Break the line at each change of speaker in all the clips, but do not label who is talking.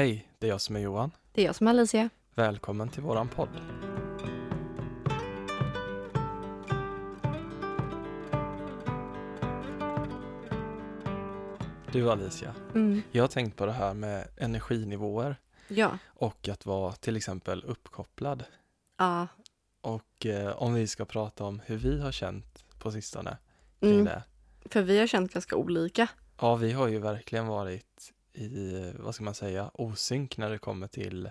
Hej, det är jag som är Johan.
Det är jag som är Alicia.
Välkommen till våran podd. Du Alicia,
Mm.
jag har tänkt på det här med energinivåer
Ja.
och att vara till exempel uppkopplad.
Ja.
Och eh, om vi ska prata om hur vi har känt på sistone kring
Mm.
det.
För vi har känt ganska olika.
Ja, vi har ju verkligen varit i, vad ska man säga, osynk när det kommer till,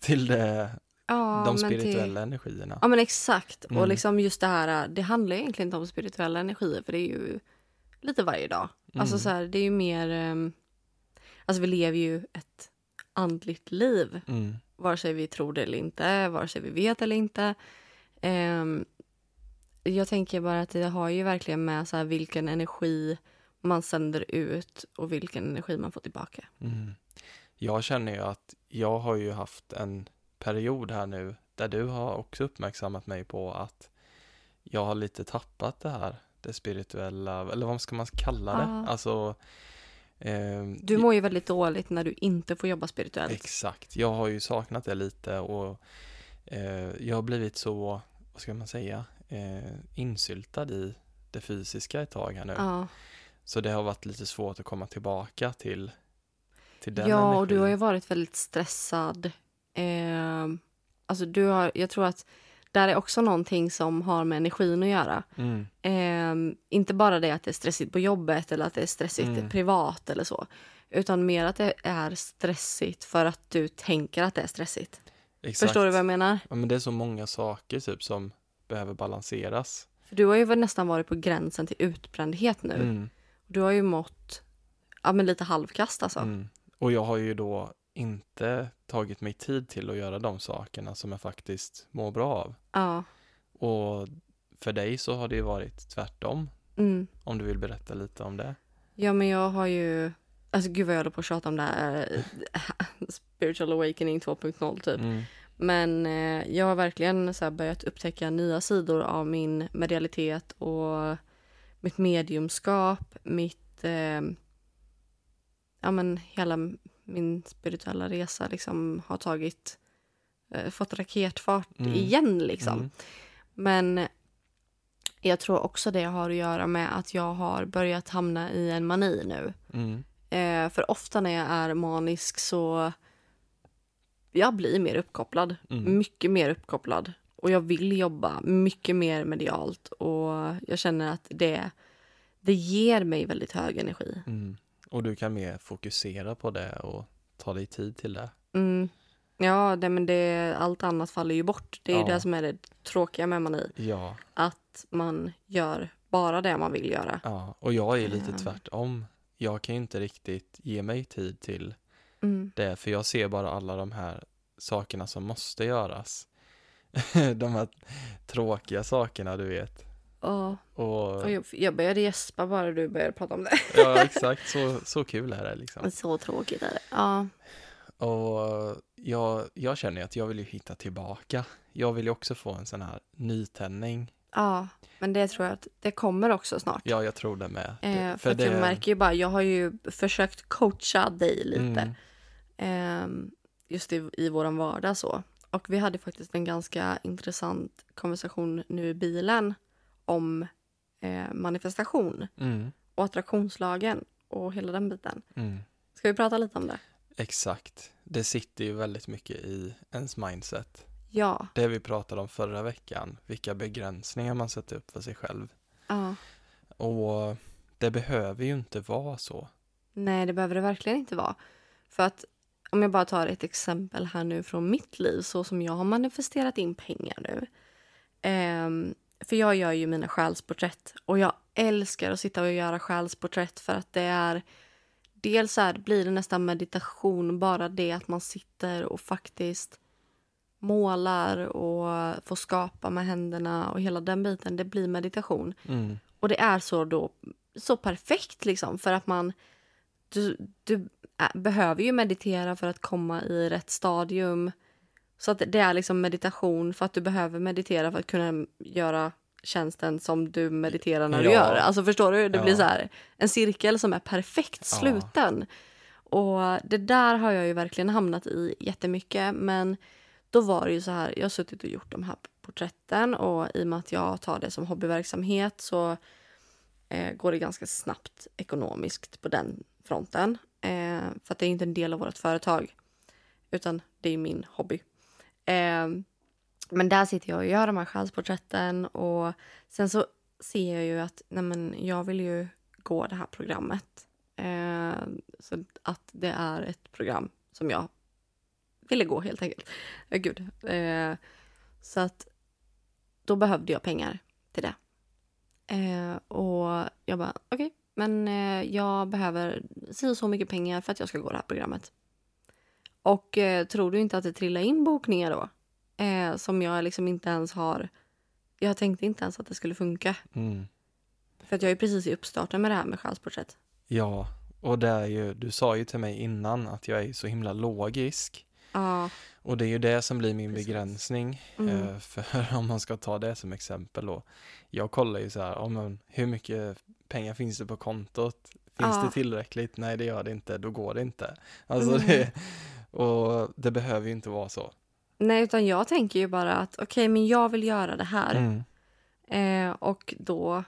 till det,
Ja,
de spirituella
Till...
energierna.
Ja men exakt.
Mm.
Och liksom just det här, det handlar egentligen inte om spirituella energier för det är ju lite varje dag. Alltså
Mm.
så här, det är ju mer, ehm, alltså vi lever ju ett andligt liv.
Mm.
Vare sig vi tror det eller inte, vare sig vi vet eller inte. Ehm, jag tänker bara att det har ju verkligen med så här vilken energi man sänder ut och vilken energi man får tillbaka.
Mm. Jag känner ju att jag har ju haft en period här nu där du har också uppmärksammat mig på att jag har lite tappat det här, det spirituella, eller vad ska man kalla det?
Ja.
Alltså, ehm,
Du mår ju väldigt dåligt när du inte får jobba spirituellt.
Exakt, jag har ju saknat det lite och eh, jag har blivit så, vad ska man säga, eh, insyltad i det fysiska ett tag här nu.
Ja,
Så det har varit lite svårt att komma tillbaka till, till den
ja och
energin.
du har ju varit väldigt stressad. Eh, alltså du har, jag tror att där är också någonting som har med energin att göra.
Mm,
Eh, inte bara det att det är stressigt på jobbet eller att det är stressigt
Mm.
privat eller så. Utan mer att det är stressigt för att du tänker att det är stressigt.
exakt.
Förstår du vad jag menar?
Ja, men det är så många saker typ som behöver balanseras.
För du har ju nästan varit på gränsen till utbrändhet nu.
Mm,
Du har ju mått ja, men lite halvkast alltså.
mm. Och jag har ju då inte tagit mig tid till att göra de sakerna som jag faktiskt mår bra av.
Ja.
Och för dig så har det ju varit tvärtom,
Mm.
om du vill berätta lite om det.
Ja, men jag har ju... Alltså gud vad jag håller på att tjata om det här. Spiritual awakening 2.0 typ.
Mm,
Men eh, jag har verkligen så börjat upptäcka nya sidor av min medialitet och mitt mediumskap, mitt... Eh, ja, men hela min spirituella resa liksom har tagit... Eh, fått raketfart
Mm.
igen liksom.
mm,
Men jag tror också det har att göra med att jag har börjat hamna i en mani nu.
mm,
Eh, för ofta när jag är manisk så jag blir mer uppkopplad.
mm.
Mycket mer uppkopplad. Och jag vill jobba mycket mer medialt. Och jag känner att det, det ger mig väldigt hög energi.
Mm. Och du kan mer fokusera på det och ta dig tid till det.
Mm. Ja, det, men det, allt annat faller ju bort. Det är
Ja.
det som är det tråkiga med mani.
Ja,
Att man gör bara det man vill göra.
ja. och jag är lite
Ja.
tvärtom. Jag kan ju inte riktigt ge mig tid till
Mm.
det, för jag ser bara alla de här sakerna som måste göras. de här tråkiga sakerna, du vet.
Ja.
Och
Och jag, jag började gäspa bara du började prata om det.
ja, exakt, så, så kul är det liksom.
Så tråkigt är det. Ja.
Och jag, jag känner ju att jag vill ju hitta tillbaka. Jag vill ju också få en sån här nytändning.
ja, men det tror jag att det kommer också snart.
Ja, jag tror det med. Det-
Eh, för att jag märker ju bara, jag har ju försökt coacha dig lite.
Mm,
Ehm, just i, i våran vardag så. Och vi hade faktiskt en ganska intressant konversation nu i bilen om eh, manifestation
mm,
och attraktionslagen och hela den biten.
mm.
Ska vi prata lite om det?
Exakt. Det sitter ju väldigt mycket i ens mindset.
Ja.
Det vi pratade om förra veckan, vilka begränsningar man sätter upp för sig själv.
ja.
Och det behöver ju inte vara så.
Nej, det behöver det verkligen inte vara. För att om jag bara tar ett exempel här nu från mitt liv, så som jag har manifesterat in pengar nu. Ehm, för jag gör ju mina själsporträtt och jag älskar att sitta och göra själsporträtt för att det är dels här, blir det nästan meditation, bara det att man sitter och faktiskt målar och får skapa med händerna och hela den biten, det blir meditation.
Mm,
Och det är så då så perfekt liksom för att man du, du ä, behöver ju meditera för att komma i rätt stadium. Så att det är liksom meditation för att du behöver meditera för att kunna göra tjänsten som du mediterar när du
Ja.
gör det. Alltså förstår du? Det
Ja.
blir så här en cirkel som är perfekt
Ja.
sluten. Och det där har jag ju verkligen hamnat i jättemycket. Men då var det ju så här, jag har suttit och gjort de här porträtten och i och med att jag tar det som hobbyverksamhet så eh, går det ganska snabbt ekonomiskt på den fronten. Eh, för att det är inte en del av vårt företag utan det är min hobby. Eh, men där sitter jag och gör de här själsporträtten och sen så ser jag ju att nej men, jag vill ju gå det här programmet. Eh, så att det är ett program som jag ville gå helt enkelt. Eh, gud. Eh, så att då behövde jag pengar till det. Eh, och jag bara, okej, okay, men eh, jag behöver si så mycket pengar för att jag ska gå det här programmet. Och eh, tror du inte att det trillar in bokningar då? Eh, som jag liksom inte ens har... Jag tänkte inte ens att det skulle funka.
Mm.
För att jag är precis i uppstarten med det här med själsporträtt.
Ja, och det är ju, du sa ju till mig innan att jag är så himla logisk.
Ja.
Och det är ju det som blir min
Precis.
begränsning.
Mm.
Eh, för om man ska ta det som exempel då. Jag kollar ju så här, oh, men, hur mycket pengar finns det på kontot? Finns
Ja.
det tillräckligt? Nej, det gör det inte. Då går det inte. Alltså
Mm.
det, och det behöver ju inte vara så.
Nej, utan jag tänker ju bara att okej, men jag vill göra det här.
Mm.
Eh, och då...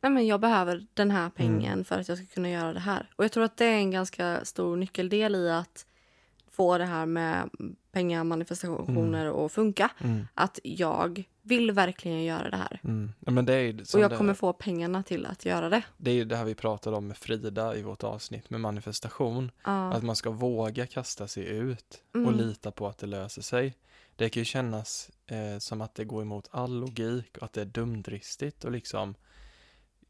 Nej, men jag behöver den här pengen
Mm.
för att jag ska kunna göra det här. Och jag tror att det är en ganska stor nyckeldel i att få det här med pengamanifestationer att funka.
Mm.
Att jag vill verkligen göra det här.
Mm. Ja, men det är
Och jag
det,
kommer få pengarna till att göra det.
det är ju det här vi pratade om med Frida i vårt avsnitt med manifestation.
Ja.
Att man ska våga kasta sig ut och
Mm.
lita på att det löser sig. Det kan ju kännas eh, som att det går emot all logik och att det är dumdristigt att liksom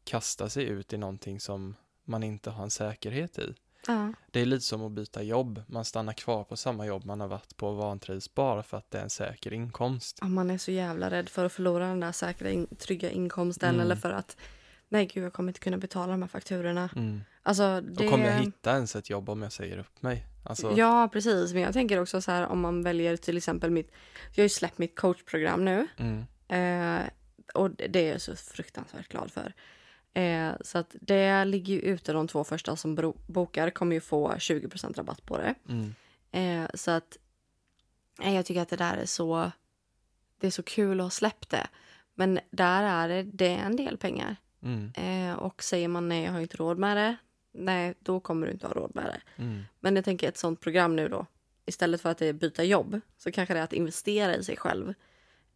kasta sig ut i någonting som man inte har en säkerhet i.
Ja.
Det är lite som att byta jobb. Man stannar kvar på samma jobb man har varit på och vantrivs bara för att det är en säker inkomst.
Och man är så jävla rädd för att förlora den där säkra, in, trygga inkomsten
Mm.
eller för att nej gud, jag kommer inte kunna betala de här fakturorna.
Mm.
Alltså, det...
Och kommer jag hitta ens ett jobb om jag säger upp mig? Alltså,
Ja, precis. Men jag tänker också så här om man väljer till exempel mitt... Jag har ju släppt mitt coachprogram nu.
mm,
Eh, och det är jag så fruktansvärt glad för. Eh, så att det ligger ju ute. De två första som bokar kommer ju få 20% rabatt på det.
mm,
Eh, så att nej, jag tycker att det där är så... Det är så kul att ha släppt det. Men där är det, det är en del pengar.
mm,
Eh, och säger man nej, jag har inte råd med det. Nej, då kommer du inte ha råd med det.
mm,
Men jag tänker ett sånt program nu då. Istället för att det är byta jobb så kanske det är att investera i sig själv.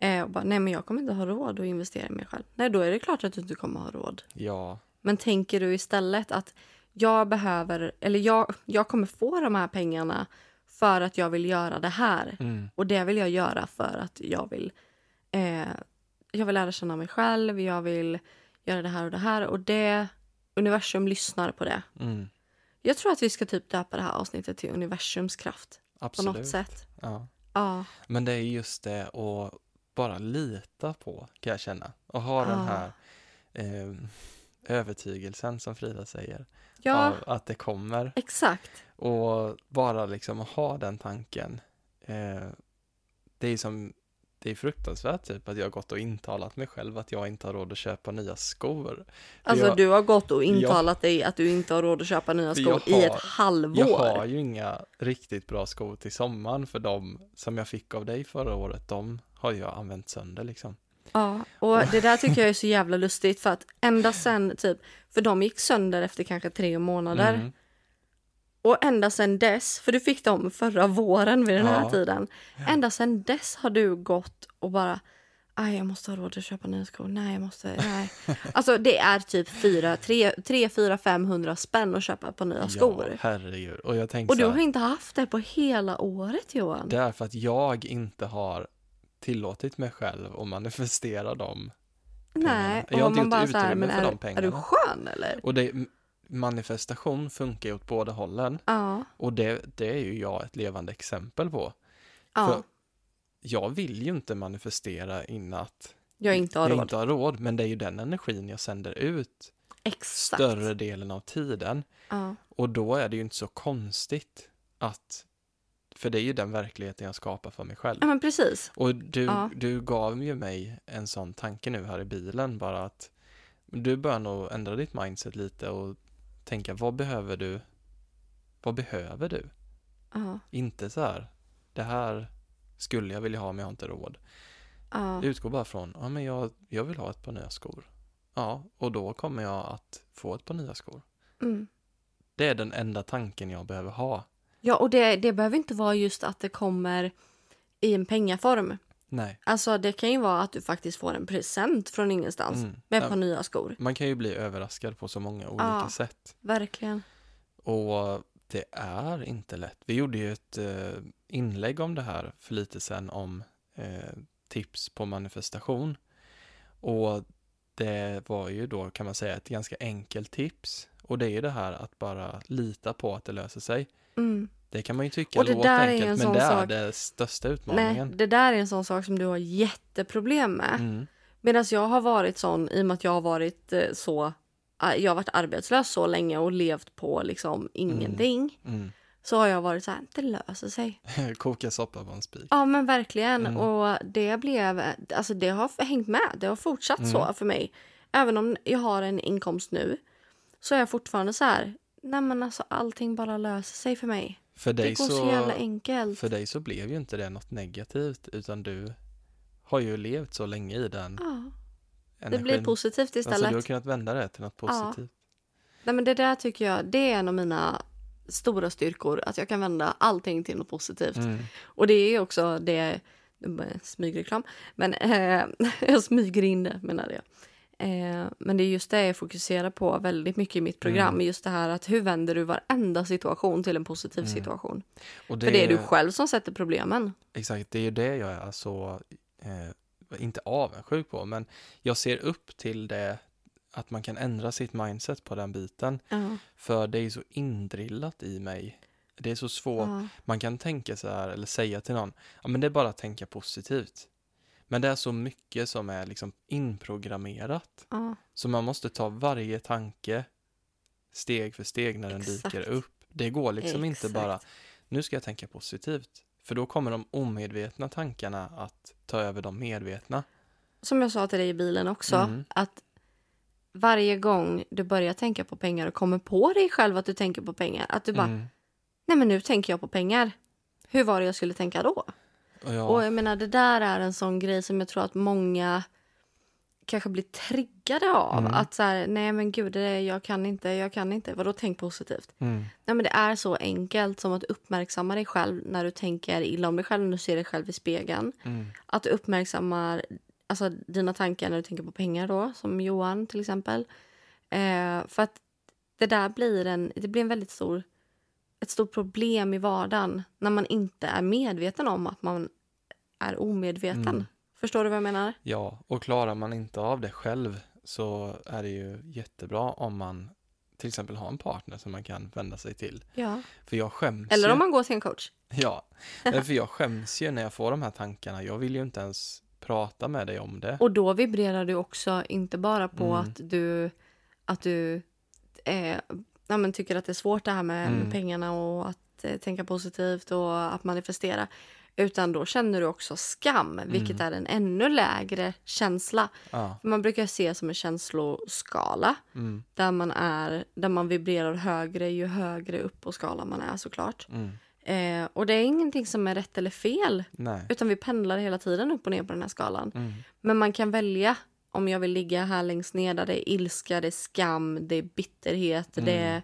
Eh, och bara, nej men jag kommer inte ha råd att investera i mig själv. Nej, då är det klart att du inte kommer ha råd.
ja,
Men tänker du istället att jag behöver, eller jag, jag kommer få de här pengarna för att jag vill göra det här.
mm,
Och det vill jag göra för att jag vill, eh, jag vill lära känna mig själv, jag vill göra det här och det här. Och det, universum lyssnar på det.
mm,
Jag tror att vi ska typ döpa det här avsnittet till universums kraft på
absolut.
något sätt.
Ja.
Ja,
Men det är just det att bara lita på, kan jag känna. Och ha den
Ah.
här eh, övertygelsen som Frida säger.
ja
att det kommer.
exakt.
Och bara liksom ha den tanken. Eh, det är som det är fruktansvärt typ att jag har gått och intalat mig själv att jag inte har råd att köpa nya skor.
Alltså
jag,
du har gått och intalat dig att du inte har råd att köpa nya skor
jag
i
har-
ett halvår.
jag har ju inga riktigt bra skor till sommaren för de som jag fick av dig förra året, de har jag använt sönder liksom.
Ja, och det där tycker jag är så jävla lustigt för att ända sen typ, för de gick sönder efter kanske tre månader.
Mm,
Och ända sen dess, för du fick dem förra våren vid den här
Ja.
tiden. Ända sen dess har du gått och bara, aj jag måste ha råd att köpa nya skor, nej jag måste, nej. Alltså det är typ fyra, tre, tre, fyra, femhundra spänn att köpa på nya skor.
Ja, herregud. Och jag tänkte
och du har
här,
inte haft det på hela året Johan.
det är för att jag inte har tillåtit mig själv att manifestera dem.
nej,
Jag har inte
man bara
gjort
så här,
utrymme
men
för
är,
de
är
pengarna.
du skön eller?
Och det, manifestation funkar ju åt båda hållen.
Ja,
Och det, det är ju jag ett levande exempel på.
ja.
För jag vill ju inte manifestera in att
jag inte har
jag
råd.
inte har råd, men det är ju den energin jag sänder ut
Exakt.
större delen av tiden.
Ja.
Och då är det ju inte så konstigt att, för det är ju den verkligheten jag skapar för mig själv.
ja, men precis.
Och du,
Ja.
du gav ju mig en sån tanke nu här i bilen, bara att du bör nog ändra ditt mindset lite och tänka, vad behöver du vad behöver du?
Ja.
Inte så här, det här skulle jag vilja ha men jag har inte råd.
Ja.
Utgå bara från, ja men jag, jag vill ha ett par nya skor. Ja, och då kommer jag att få ett par nya skor.
Mm.
Det är den enda tanken jag behöver ha.
Ja, och det, det behöver inte vara just att det kommer i en pengaform.
Nej.
Alltså det kan ju vara att du faktiskt får en present från ingenstans
Mm.
med ett
Ja,
par nya skor.
Man kan ju bli överraskad på så många olika
Ja.
sätt.
Verkligen.
Och det är inte lätt. Vi gjorde ju ett eh, inlägg om det här för lite sedan om eh, tips på manifestation. Och det var ju då kan man säga ett ganska enkelt tips. Och det är ju det här att bara lita på att det löser sig.
Mm.
Det kan man ju tycka
Och det
låter
där är en
enkelt, men
sån
det är
sak-
det största
Nej,
utmaningen.
det där är en sån sak som du har jätteproblem med.
Mm,
Medan jag har varit sån i och med att jag har varit eh, så eh, jag har varit arbetslös så länge och levt på liksom ingenting.
mm.
Så har jag varit så här, det löser sig.
Koka soppa på en spik.
Ja men verkligen.
Mm.
Och det blev, alltså det har hängt med. Det har fortsatt
Mm.
så för mig. Även om jag har en inkomst nu så är jag fortfarande så här, nej men alltså allting bara löser sig för mig.
För
Det
dig,
går så,
så,
jävla enkelt.
för dig så blev ju inte det något negativt, utan du har ju levt så länge i den
Ja, det
energin.
blir positivt istället.
Alltså du har kunnat vända det till något
Ja.
positivt.
Nej men det där tycker jag, det är en av mina stora styrkor. Att jag kan vända allting till något positivt.
Mm.
Och det är också det, det smygreklam, men eh, jag smyger in det menade jag. Eh, men det är just det jag fokuserar på väldigt mycket i mitt program.
Mm.
Just det här att hur vänder du varenda situation till en positiv
Mm.
situation.
Och det,
För det är du själv som sätter problemen.
Exakt, det är ju det jag är så, eh, inte avundsjuk på, men jag ser upp till det att man kan ändra sitt mindset på den biten.
Ja,
För det är så indrillat i mig. Det är så svårt. Man kan tänka så här eller säga till någon, ja men det är bara att tänka positivt. Men det är så mycket som är liksom inprogrammerat.
ja.
Så man måste ta varje tanke steg för steg när den
Exakt.
dyker upp. Det går liksom inte
Exakt.
bara, nu ska jag tänka positivt. För då kommer de omedvetna tankarna att ta över de medvetna.
Som jag sa till dig i bilen också,
Mm.
att varje gång du börjar tänka på pengar och kommer på dig själv att du tänker på pengar, att du bara,
Mm.
nej men nu tänker jag på pengar. Hur var det jag skulle tänka då?
Och jag,
Och jag menar, det där är en sån grej som jag tror att många kanske blir triggade av.
Mm.
Att så här, nej men gud, det, jag kan inte, jag kan inte. Vadå tänk positivt?
mm,
Nej men det är så enkelt som att uppmärksamma dig själv när du tänker illa om dig själv, när du ser dig själv i spegeln.
mm,
Att du uppmärksammar alltså, dina tankar när du tänker på pengar då, som Johan till exempel. Eh, för att det där blir en, det blir en väldigt stor, ett stort problem i vardagen när man inte är medveten om att man är omedveten.
Mm.
Förstår du vad jag menar?
ja, och klarar man inte av det själv så är det ju jättebra om man till exempel har en partner som man kan vända sig till.
Ja.
För jag skäms
Eller
ju.
om man går till en coach.
Ja, för jag skäms ju när jag får de här tankarna. Jag vill ju inte ens prata med dig om det.
Och då vibrerar du också inte bara på
Mm.
att du, att du eh, ja, men tycker att det är svårt det här med,
Mm.
med pengarna och att eh, tänka positivt och att manifestera. Utan då känner du också skam, vilket
Mm.
är en ännu lägre känsla.
Ja,
Man brukar se som en känsloskala
mm,
där man, är, där man vibrerar högre ju högre upp på skalan man är såklart.
mm,
Eh, och det är ingenting som är rätt eller fel,
nej.
utan vi pendlar hela tiden upp och ner på den här skalan.
Mm,
Men man kan välja om jag vill ligga här längst ner där det är ilska, det är skam, det är bitterhet, det är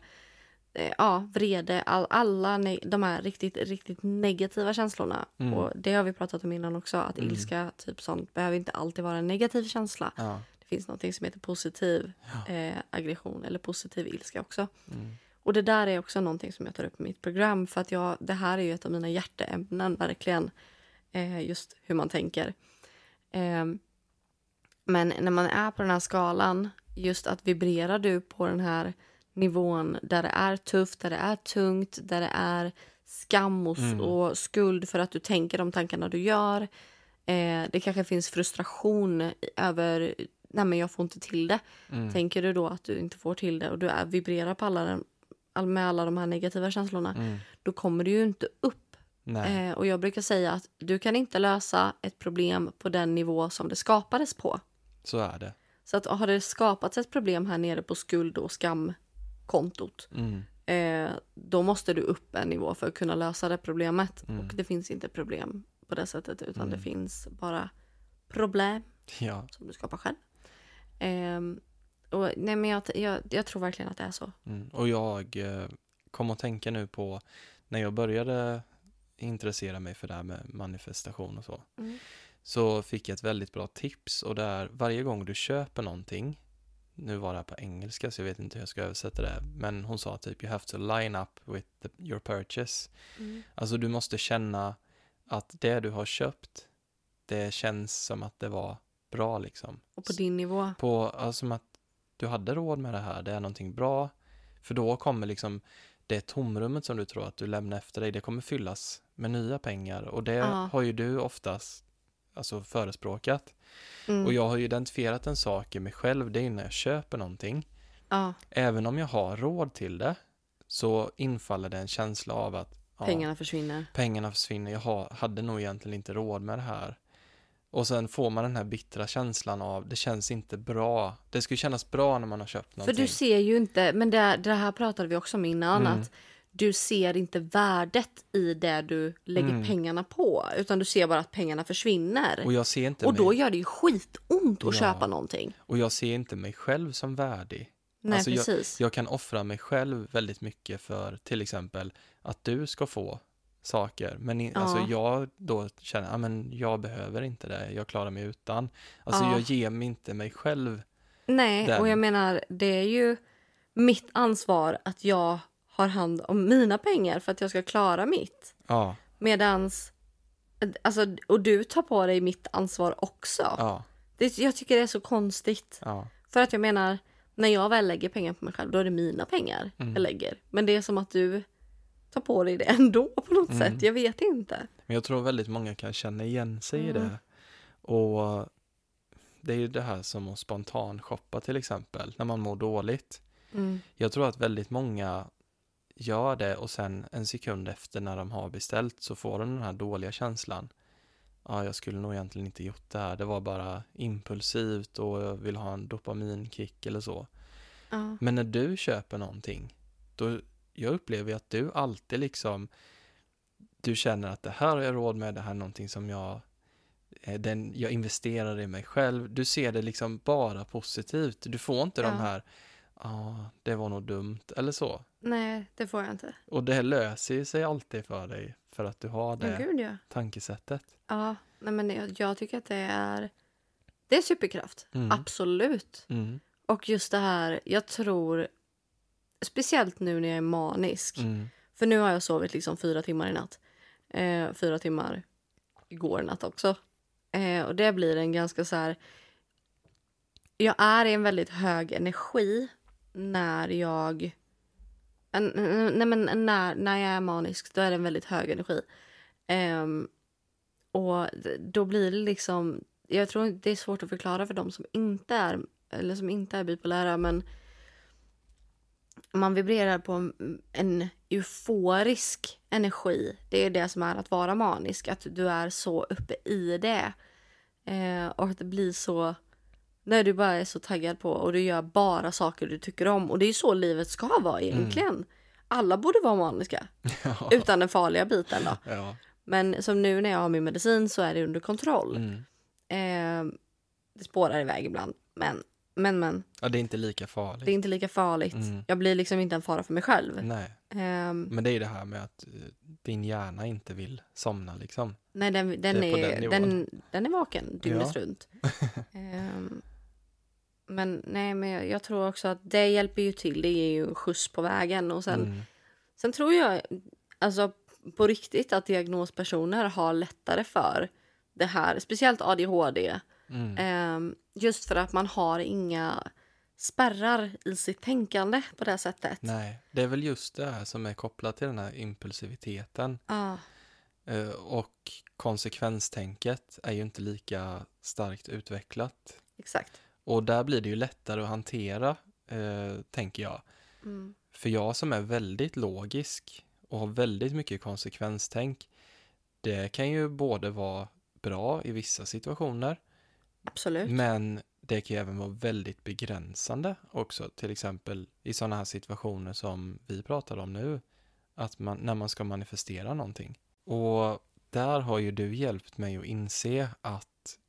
eh, ja, vrede. All, alla de här riktigt, riktigt negativa känslorna.
Mm.
Och det har vi pratat om innan också. Att
Mm.
ilska, typ sånt, behöver inte alltid vara en negativ känsla.
ja,
Det finns något som heter positiv eh, aggression eller positiv ilska också.
mm,
Och det där är också någonting som jag tar upp i mitt program. För att jag, det här är ju ett av mina hjärteämnen verkligen. Eh, just hur man tänker. Eh, men när man är på den här skalan, just att vibrerar du på den här nivån där det är tufft, där det är tungt, där det är skam och,
Mm.
och skuld för att du tänker de tankarna du gör. Eh, det kanske finns frustration över nej men jag får inte till det.
mm,
Tänker du då att du inte får till det och du är, vibrerar på alla, med alla de här negativa känslorna,
mm,
då kommer du ju inte upp. Eh, och jag brukar säga att du kan inte lösa ett problem på den nivå som det skapades på.
Så är det.
Så att har det skapats ett problem här nere på skuld och skamkontot,
Mm,
eh, då måste du upp en nivå för att kunna lösa det problemet.
Mm.
Och det finns inte problem på det sättet utan
Mm.
det finns bara problem
Ja.
som du skapar själv. Ehm, och, nej, men jag, jag, jag tror verkligen att det är så.
Mm. Och jag eh, kom att tänka nu på när jag började intressera mig för det här med manifestation och så. Så fick jag ett väldigt bra tips och det är varje gång du köper någonting nu var det här på engelska så jag vet inte hur jag ska översätta det. Men hon sa typ you have to line up with the, your purchase.
Mm.
Alltså du måste känna att det du har köpt, det känns som att det var bra liksom.
Och på din nivå.
På, alltså som att du hade råd med det här, det är någonting bra. För då kommer liksom det tomrummet som du tror att du lämnar efter dig, det kommer fyllas med nya pengar. Och det
Ja.
har ju du oftast alltså förespråkat.
Mm.
Och jag har ju identifierat en sak i mig själv, det är när jag köper någonting.
ja,
Även om jag har råd till det, så infaller det en känsla av att ja,
pengarna försvinner.
pengarna försvinner, jag ha, hade nog egentligen inte råd med det här. Och sen får man den här bittra känslan av, det känns inte bra. Det skulle kännas bra när man har köpt
För
någonting.
du ser ju inte, men det, det här pratade vi också om innan,
Mm.
att du ser inte värdet i det du lägger
Mm.
pengarna på. Utan du ser bara att pengarna försvinner.
Och jag ser inte
Och då gör det ju skitont att
Ja.
köpa någonting.
och jag ser inte mig själv som värdig.
Nej,
Alltså,
precis.
Jag kan offra mig själv väldigt mycket för till exempel att du ska få saker. Men
Ja.
alltså jag då känner, ja men jag behöver inte det, jag klarar mig utan. Alltså
Ja.
jag ger mig inte mig själv.
Nej,
den.
och jag menar, det är ju mitt ansvar att jag har hand om mina pengar för att jag ska klara mitt.
Ja,
Medans, alltså, och du tar på dig mitt ansvar också.
ja,
Det, jag tycker det är så konstigt.
ja.
För att jag menar, när jag väl lägger pengar på mig själv, då är det mina pengar
Mm.
jag lägger. Men det är som att du tar på dig det ändå på något
Mm.
sätt. Jag vet inte.
Men jag tror väldigt många kan känna igen sig i
Mm.
det. Och det är ju det här som att spontanshoppa till exempel, när man mår dåligt.
Mm.
Jag tror att väldigt många gör det och sen en sekund efter när de har beställt så får de den här dåliga känslan. Ja, jag skulle nog egentligen inte gjort det här. Det var bara impulsivt och jag vill ha en dopaminkick eller så.
Ja.
Men när du köper någonting, då jag upplever att du alltid liksom du känner att det här har jag råd med, det här är någonting som jag eh, den, jag investerar i mig själv. Du ser det liksom bara positivt. Du får inte
Ja.
de här, ja, det var nog dumt, eller så.
Nej, det får jag inte.
Och det löser ju sig alltid för dig, för att du har det
gud ja.
tankesättet.
Ja, nej, men jag, jag tycker att det är, det är superkraft.
Mm.
Absolut.
Mm.
Och just det här, jag tror, speciellt nu när jag är manisk.
Mm.
För nu har jag sovit liksom fyra timmar i natt. Eh, fyra timmar igår natt också. Eh, och det blir en ganska så här... Jag är i en väldigt hög energi när jag... Nej men när, när jag är manisk då är det en väldigt hög energi. Um, och då blir det liksom... Jag tror det är svårt att förklara för dem som inte är, eller som inte är bipolära men man vibrerar på en, en euforisk energi. Det är det som är att vara manisk, att du är så uppe i det. Eh, och att det blir så... När du bara är så taggad på och du gör bara saker du tycker om. Och det är ju så livet ska vara egentligen. Alla borde vara maniska.
Ja.
Utan den farliga biten då.
ja.
Men som nu när jag har min medicin så är det under kontroll.
Mm.
Eh, det spårar iväg ibland. Men, men, men.
ja, det är inte lika farligt.
Det är inte lika farligt.
Mm.
Jag blir liksom inte en fara för mig själv.
Nej,
Ehm,
men det är det här med att eh, din hjärna inte vill somna liksom.
nej, den, den,
Det är den
den, den, är vaken dygnet
Ja.
runt. Ehm, men nej, men jag, tror också att det hjälper ju till. Det ger ju en skjuts på vägen. Och sen,
Mm.
sen tror jag alltså på riktigt att diagnospersoner har lättare för det här. Speciellt ADHD.
Mm.
Ehm, just för att man har inga spärrar i sitt tänkande på det sättet.
Nej, det är väl just det här som är kopplat till den här impulsiviteten.
Ja,
Eh, Och konsekvenstänket är ju inte lika starkt utvecklat.
exakt.
Och där blir det ju lättare att hantera, eh, tänker jag.
Mm.
För jag som är väldigt logisk och har väldigt mycket konsekvenstänk, det kan ju både vara bra i vissa situationer,
Absolut.
Men det kan ju även vara väldigt begränsande också. Till exempel i sådana här situationer som vi pratar om nu. Att man, när man ska manifestera någonting. Och där har ju du hjälpt mig att inse att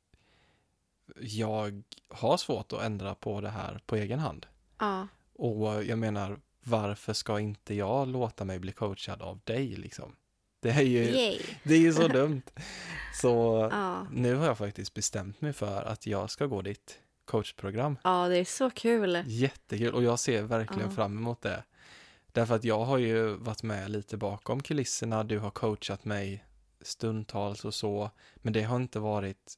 jag har svårt att ändra på det här på egen hand.
Ja.
Och jag menar, varför ska inte jag låta mig bli coachad av dig liksom? Det är ju,
Yay.
det är ju så dumt. Så
Ja.
nu har jag faktiskt bestämt mig för att jag ska gå ditt coachprogram.
ja, det är så kul.
Jättekul och jag ser verkligen
Ja.
fram emot det. Därför att jag har ju varit med lite bakom kulisserna, du har coachat mig stundtals och så, men det har inte varit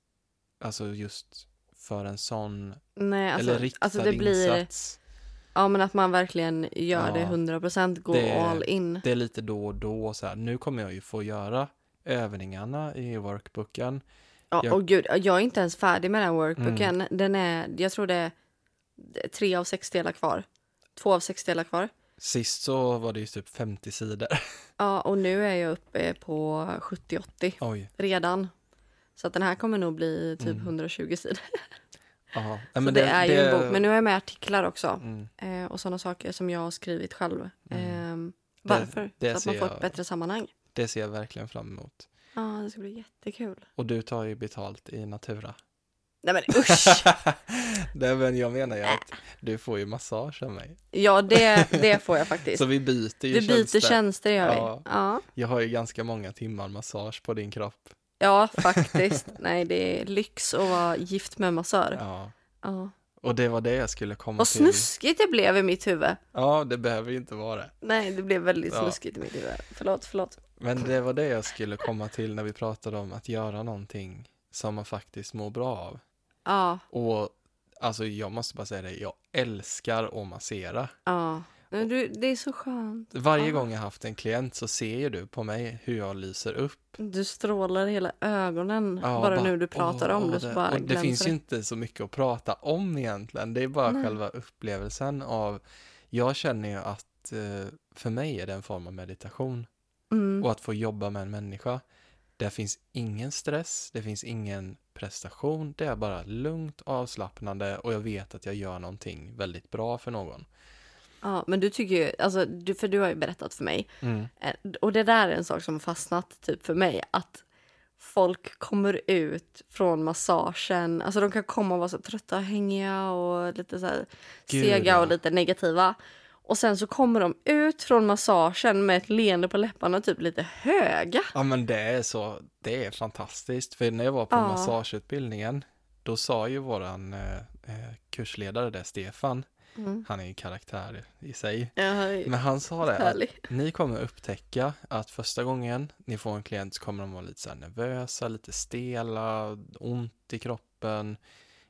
alltså just för en sån,
Nej, alltså,
eller riktad
alltså det blir,
insats.
ja men att man verkligen gör
Ja.
det 100% går
Det-
all in.
Det är lite då och då så här, nu kommer jag ju få göra övningarna i workbooken.
Ja,
jag-
och gud, jag är inte ens färdig med den workbooken.
Mm.
Den är, jag tror det är tre av sex delar kvar. Två av sex delar kvar.
Sist så var det ju typ 50 sidor.
Ja, och nu är jag uppe på 70-80
Oj.
redan. Så att den här kommer nog bli typ
Mm.
120 sidor.
Ja,
Så det, är ju en bok. Men nu är jag med artiklar också.
Mm,
Eh, och sådana saker som jag har skrivit själv.
Mm.
Eh, varför?
det
så att man får
jag.
ett bättre sammanhang.
det ser jag verkligen fram emot.
Ja, det ska bli jättekul.
Och du tar ju betalt i Natura.
Nej men usch!
Nej men jag menar ju att du får ju massage av mig.
ja, det, det får jag faktiskt.
Så vi byter ju
Vi byter
tjänster.
tjänster gör vi.
Ja.
Ja.
Jag har ju ganska många timmar massage på din kropp.
Ja, faktiskt. Nej, det är lyx att vara gift med massör.
Ja.
Ja.
Och det var det jag skulle komma
Vad
till.
snuskigt det blev i mitt huvud.
Ja, det behöver ju inte vara det.
Nej, det blev väldigt
Ja.
snuskigt i mitt huvud. Förlåt, förlåt.
Men det var det jag skulle komma till när vi pratade om att göra någonting som man faktiskt mår bra av.
Ja,
Och alltså jag måste bara säga det, jag älskar att massera.
ja. Du, det är så skönt.
Varje
Ja.
gång jag haft en klient så ser ju du på mig hur jag lyser upp.
Du strålar hela ögonen
Ja,
bara, nu du pratar
åh,
om det. Så bara
och det finns ju inte så mycket att prata om egentligen. Det är bara
Nej.
själva upplevelsen av, jag känner ju att eh, för mig är det en form av meditation.
Mm.
Och att få jobba med en människa. Det finns ingen stress, det finns ingen prestation, det är bara lugnt, avslappnande och jag vet att jag gör någonting väldigt bra för någon.
Ja, men du tycker ju, alltså, du, för du har ju berättat för mig,
Mm.
eh, och det där är en sak som har fastnat typ för mig, att folk kommer ut från massagen, alltså de kan komma och vara så trötta och hängiga och lite så här
Gud,
sega och lite negativa. Och sen så kommer de ut från massagen med ett leende på läpparna, typ lite höga.
Ja men det är så, det är fantastiskt. För när jag var på
Ja.
massageutbildningen, då sa ju våran eh, eh, kursledare där, Stefan,
Mm.
han är ju karaktär i sig,
Ja,
men han sa det att ni kommer upptäcka att första gången ni får en klient så kommer de vara lite så nervösa, lite stela, ont i kroppen,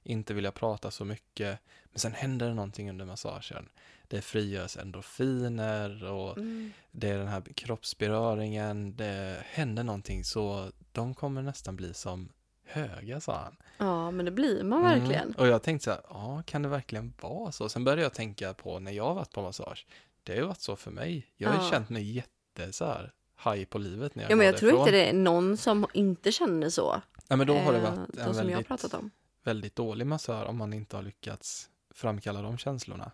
inte vilja prata så mycket. Men sen händer det någonting under massagen. Det frigörs endorfiner och
Mm.
det är den här kroppsberöringen, det händer någonting så de kommer nästan bli som höga, sa han.
Ja, men det blir man verkligen.
Mm. Och jag tänkte så här, ja, kan det verkligen vara så? Sen började jag tänka på när jag har varit på massage. Det har ju varit så för mig. Jag har
Ja.
känt mig jätte så här high på livet när jag
Ja, men jag tror inte
därifrån.
det är någon som inte känner så.
Nej, men då har det
Eh,
varit en väldigt, väldigt dålig massör om man inte har lyckats framkalla de känslorna.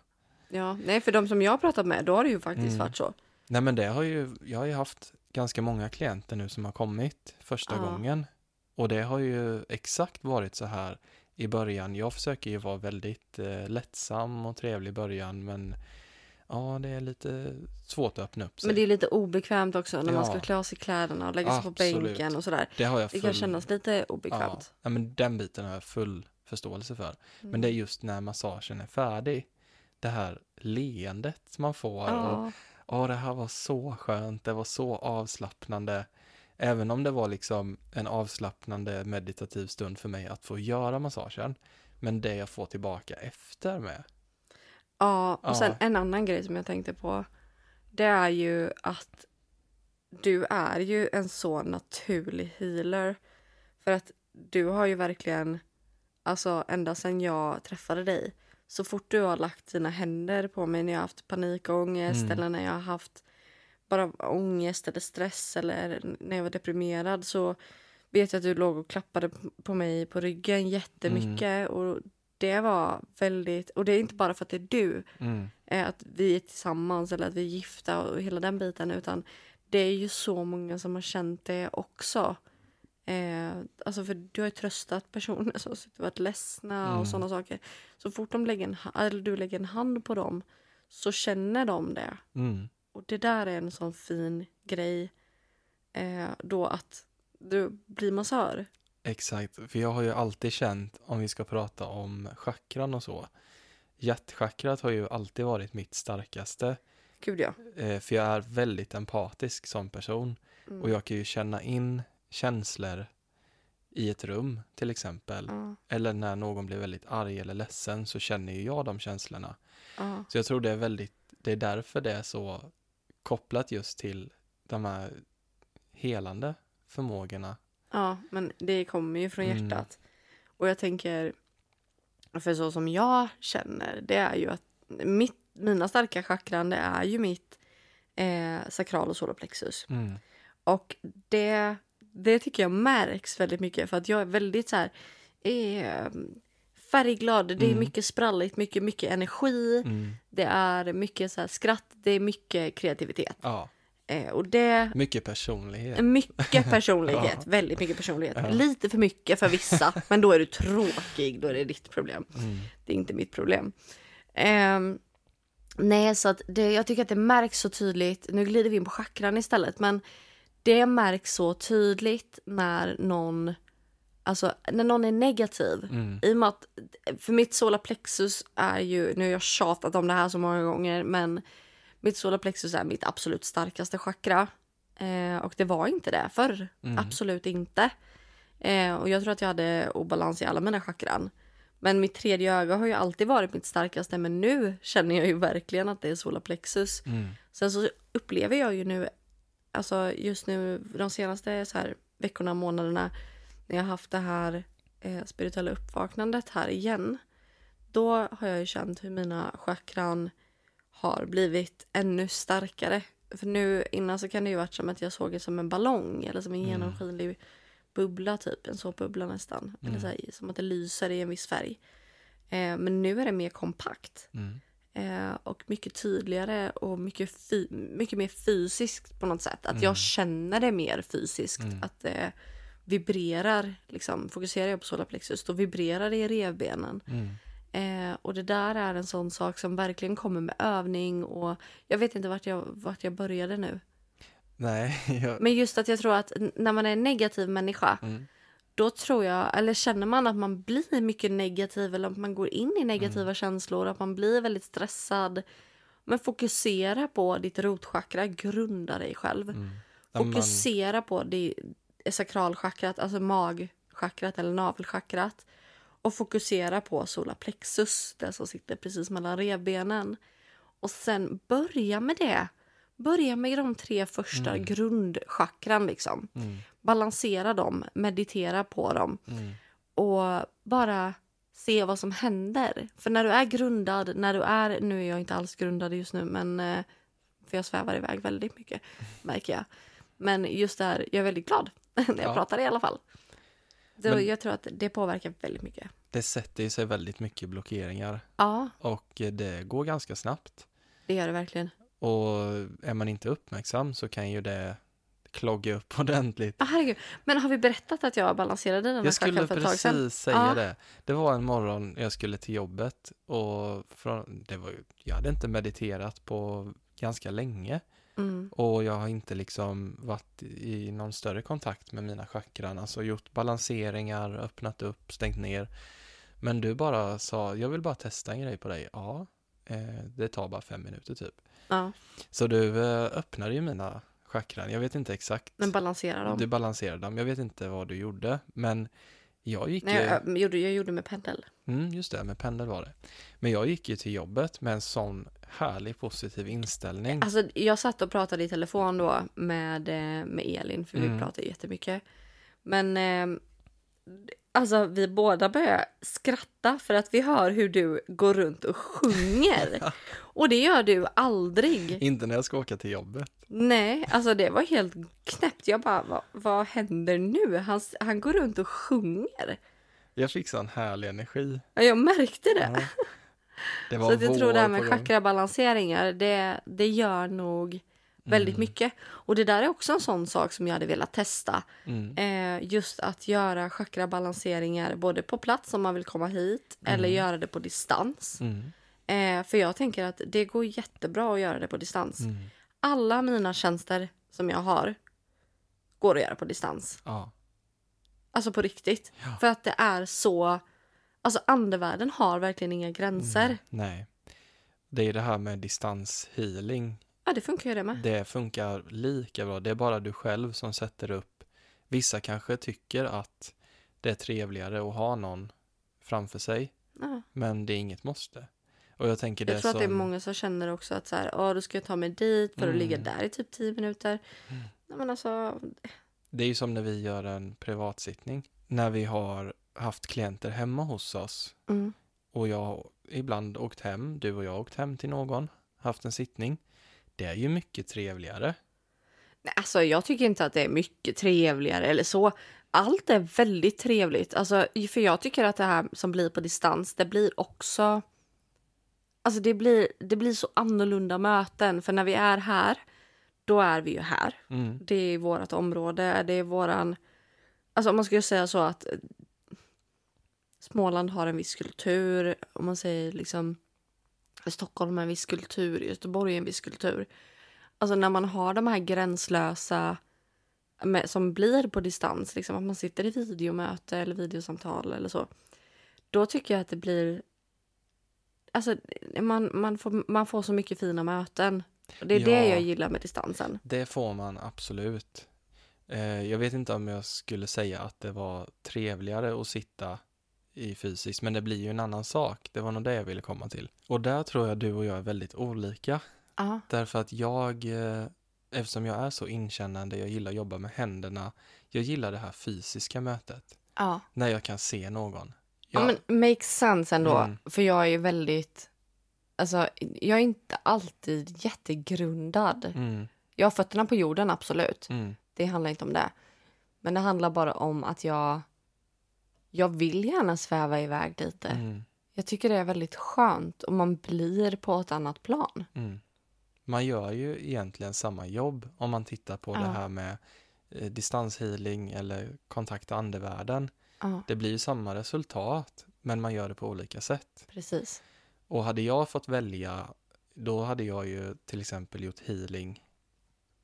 Ja, nej, för de som jag har pratat med, då har det ju faktiskt
Mm.
varit så.
Nej, men det har ju, jag har ju haft ganska många klienter nu som har kommit första
Ja.
gången. Och det har ju exakt varit så här i början. Jag försöker ju vara väldigt eh, lättsam och trevlig i början, men ja, det är lite svårt att öppna upp sig.
Men det är lite obekvämt också när man ska
Ja.
klä av sig kläderna och lägga sig på
Absolut.
bänken och sådär.
det har jag
Det
full...
kan kännas lite
ja,
obekvämt.
ja, men den biten har jag full förståelse för. Men det är just när massagen är färdig, det här leendet man får och
Ja,
Ja, det här var så skönt, det var så avslappnande. Även om det var liksom en avslappnande meditativ stund för mig att få göra massagen. Men det jag får tillbaka efter med.
ja, och sen
Ja.
en annan grej som jag tänkte på. Det är ju att du är ju en så naturlig healer. För att du har ju verkligen, alltså ända sedan jag träffade dig, så fort du har lagt dina händer på mig när jag har haft panikångest
Mm.
eller när jag har haft bara ångest eller stress eller när jag var deprimerad så vet jag att du låg och klappade på mig på ryggen jättemycket. Och det var väldigt, och det är inte bara för att det är du,
Mm.
eh, att vi är tillsammans eller att vi är gifta och hela den biten, utan det är ju så många som har känt det också. Eh, alltså för du har ju tröstat personer som har varit ledsna
Mm.
och sådana saker. Så fort de lägger en, eller du lägger en hand på dem så känner de det.
Mm.
Och det där är en sån fin grej eh, då att du blir massör.
Exakt, för jag har ju alltid känt, om vi ska prata om chakran och så, hjärtchakrat har ju alltid varit mitt starkaste,
Gud ja.
eh, för jag är väldigt empatisk som person
Mm.
och jag kan ju känna in känslor i ett rum till exempel,
Ja,
eller när någon blir väldigt arg eller ledsen så känner ju jag de känslorna.
ja.
Så jag tror det är väldigt, det är därför det är så kopplat just till de här helande förmågorna.
ja, men det kommer ju från
Mm.
hjärtat. Och jag tänker, för så som jag känner, det är ju att mitt, mina starka chakran, det är ju mitt eh, sakral och solarplexus.
Mm.
Och det, det tycker jag märks väldigt mycket för att jag är väldigt så här eh, färgglad. Det är
Mm.
mycket spralligt, mycket, mycket energi.
Mm.
Det är mycket så skratt, det är mycket kreativitet.
Ja,
Eh, och det
mycket personlighet.
mycket personlighet,
Ja.
väldigt mycket personlighet.
Ja.
Lite för mycket för vissa, men då är du tråkig, då är det ditt problem.
Mm.
Det är inte mitt problem. Ehm, nej, så att det, jag tycker att det märks så tydligt. Nu glider vi in på chakran istället, men det märks så tydligt när någon, alltså när någon är negativ.
Mm.
I och med att, för mitt solarplexus är ju, nu har jag tjatat om det här så många gånger, men mitt solarplexus är mitt absolut starkaste chakra. Eh, och det var inte det förr.
Mm.
Absolut inte. Eh, och jag tror att jag hade obalans i alla mina chakran. Men mitt tredje öga har ju alltid varit mitt starkaste, men nu känner jag ju verkligen att det är solarplexus.
Mm.
Sen så upplever jag ju nu, alltså just nu de senaste så här veckorna, månaderna, när jag haft det här eh, spirituella uppvaknandet här igen, då har jag ju känt hur mina chakran har blivit ännu starkare. För nu innan så kan det ju varit som att jag såg det som en ballong eller som en
Mm.
genomskinlig bubbla typ, en såpbubbla nästan. Eller
Mm.
så här, som att det lyser i en viss färg. Eh, men nu är det mer kompakt.
Mm.
Eh, och mycket tydligare och mycket, mycket mer fysiskt på något sätt. Att
Mm.
jag känner det mer fysiskt.
Mm.
Att det vibrerar, liksom, fokuserar jag på solarplexus, då vibrerar det i revbenen.
Mm.
Eh, och det där är en sån sak som verkligen kommer med övning och jag vet inte vart jag, vart jag började nu.
Nej, jag...
Men just att jag tror att när man är en negativ människa,
Mm.
då tror jag, eller känner man att man blir mycket negativ eller att man går in i negativa
Mm.
känslor, att man blir väldigt stressad. Men fokusera på ditt rotchakra, grunda dig själv.
Mm. Ja, man-
Fokusera på det sakralchakrat, alltså magchakrat eller navelchakrat. Och fokusera på solarplexus, det som sitter precis mellan revbenen. Och sen börja med det. Börja med de tre första
Mm.
grundchakran liksom.
Mm.
Balansera dem, meditera på dem
Mm.
och bara se vad som händer. För när du är grundad, när du är, nu är jag inte alls grundad just nu, men eh, för jag svävar iväg väldigt mycket märker jag. Men just där, jag är väldigt glad när jag
Ja.
pratar i alla fall. Så
Men-
jag tror att det påverkar väldigt mycket.
Det sätter ju sig väldigt mycket blockeringar
Ja,
och eh, det går ganska snabbt.
det gör det verkligen.
Och är man inte uppmärksam så kan ju det klogga upp ordentligt.
Ah, herregud. Men har vi berättat att jag balanserade den här
Jag skulle
chakran för ett tag sedan?
precis säga
Ja.
det. Det var en morgon jag skulle till jobbet och från, det var, jag hade inte mediterat på ganska länge
Mm.
och jag har inte liksom varit i någon större kontakt med mina chakran, alltså gjort balanseringar, öppnat upp, stängt ner. Men du bara sa, jag vill bara testa en grej på dig. Ja, eh, det tar bara fem minuter typ.
Ja,
Så du eh, öppnade ju mina chakran. Jag vet inte exakt.
men balansera dem.
Du balanserade dem. Jag vet inte vad du gjorde, men jag gick
Nej, jag, jag, gjorde, jag gjorde med pendel.
Mm, just det, med pendel var det. Men jag gick ju till jobbet med en sån härlig positiv inställning.
Alltså, jag satt och pratade i telefon då med, eh, med Elin, för vi
Mm.
pratade jättemycket. Men eh, alltså vi båda börjar skratta för att vi hör hur du går runt och sjunger. och det gör du aldrig.
Inte när jag ska åka till jobbet.
Nej, alltså det var helt knäppt. Jag bara, vad, vad händer nu? Han, han går runt och sjunger.
Jag fick sån härlig energi.
Ja, jag märkte det.
Ja. Det var
Så jag tror det här med chakrabalanseringar, det, det gör nog väldigt
Mm.
mycket. Och det där är också en sån sak som jag hade velat testa.
Mm.
Eh, just att göra chakrabalanseringar både på plats om man vill komma hit eller göra det på distans.
Mm.
Eh, för jag tänker att det går jättebra att göra det på distans.
Mm.
Alla mina tjänster som jag har går att göra på distans.
Ja.
Alltså på riktigt.
Ja.
För att det är så... Alltså andevärlden har verkligen inga gränser.
Mm. Nej. Det är ju det här med distanshealing.
Ja, det funkar ju det med.
Det funkar lika bra. Det är bara du själv som sätter upp. Vissa kanske tycker att det är trevligare att ha någon framför sig.
Ja.
Men det är inget måste. Och jag tänker det
Jag tror att det är
som-
många som känner också att så här, "Åh, då ska jag ta mig dit för att
Mm.
ligga där i typ 10 minuter.
Mm.
Nej, men alltså,
Det är ju som när vi gör en privatsittning. När vi har haft klienter hemma hos oss
mm,
och jag ibland åkt hem, du och jag åkt hem till någon, haft en sittning. Det är ju mycket trevligare.
nej, alltså jag tycker inte att det är mycket trevligare eller så. Allt är väldigt trevligt. Alltså, för jag tycker att det här som blir på distans, det blir också... Alltså det blir, det blir så annorlunda möten. För när vi är här, då är vi ju här.
Mm.
Det är vårt område, det är våran... Alltså om man skulle säga så att Småland har en viss kultur, om man säger liksom Stockholm har en viss kultur, Göteborg en viss kultur. Alltså när man har de här gränslösa med, som blir på distans, liksom att man sitter i videomöte eller videosamtal eller så. Då tycker jag att det blir... Alltså man, man, får, man får så mycket fina möten. Det är det
Ja.
jag gillar med distansen.
Det får man absolut. Eh, jag vet inte om jag skulle säga att det var trevligare att sitta i fysiskt, men det blir ju en annan sak. Det var nog det jag ville komma till. Och där tror jag du och jag är väldigt olika.
Ja.
Därför att jag, eh, eftersom jag är så inkännande, jag gillar att jobba med händerna. Jag gillar det här fysiska mötet.
Ja.
När jag kan se någon.
Ja,
Jag,
men makes sense ändå.
Mm.
För jag är ju väldigt... Alltså, jag är inte alltid jättegrundad.
mm,
Jag har fötterna på jorden, absolut.
mm,
Det handlar inte om det. Men det handlar bara om att jag... Jag vill gärna sväva iväg lite.
mm,
Jag tycker det är väldigt skönt och man blir på ett annat plan.
mm. Man gör ju egentligen samma jobb om man tittar på
Ja.
det här med eh, distanshealing eller kontakta andevärlden.
Ja,
Det blir ju samma resultat, men man gör det på olika sätt.
precis.
Och hade jag fått välja, då hade jag ju till exempel gjort healing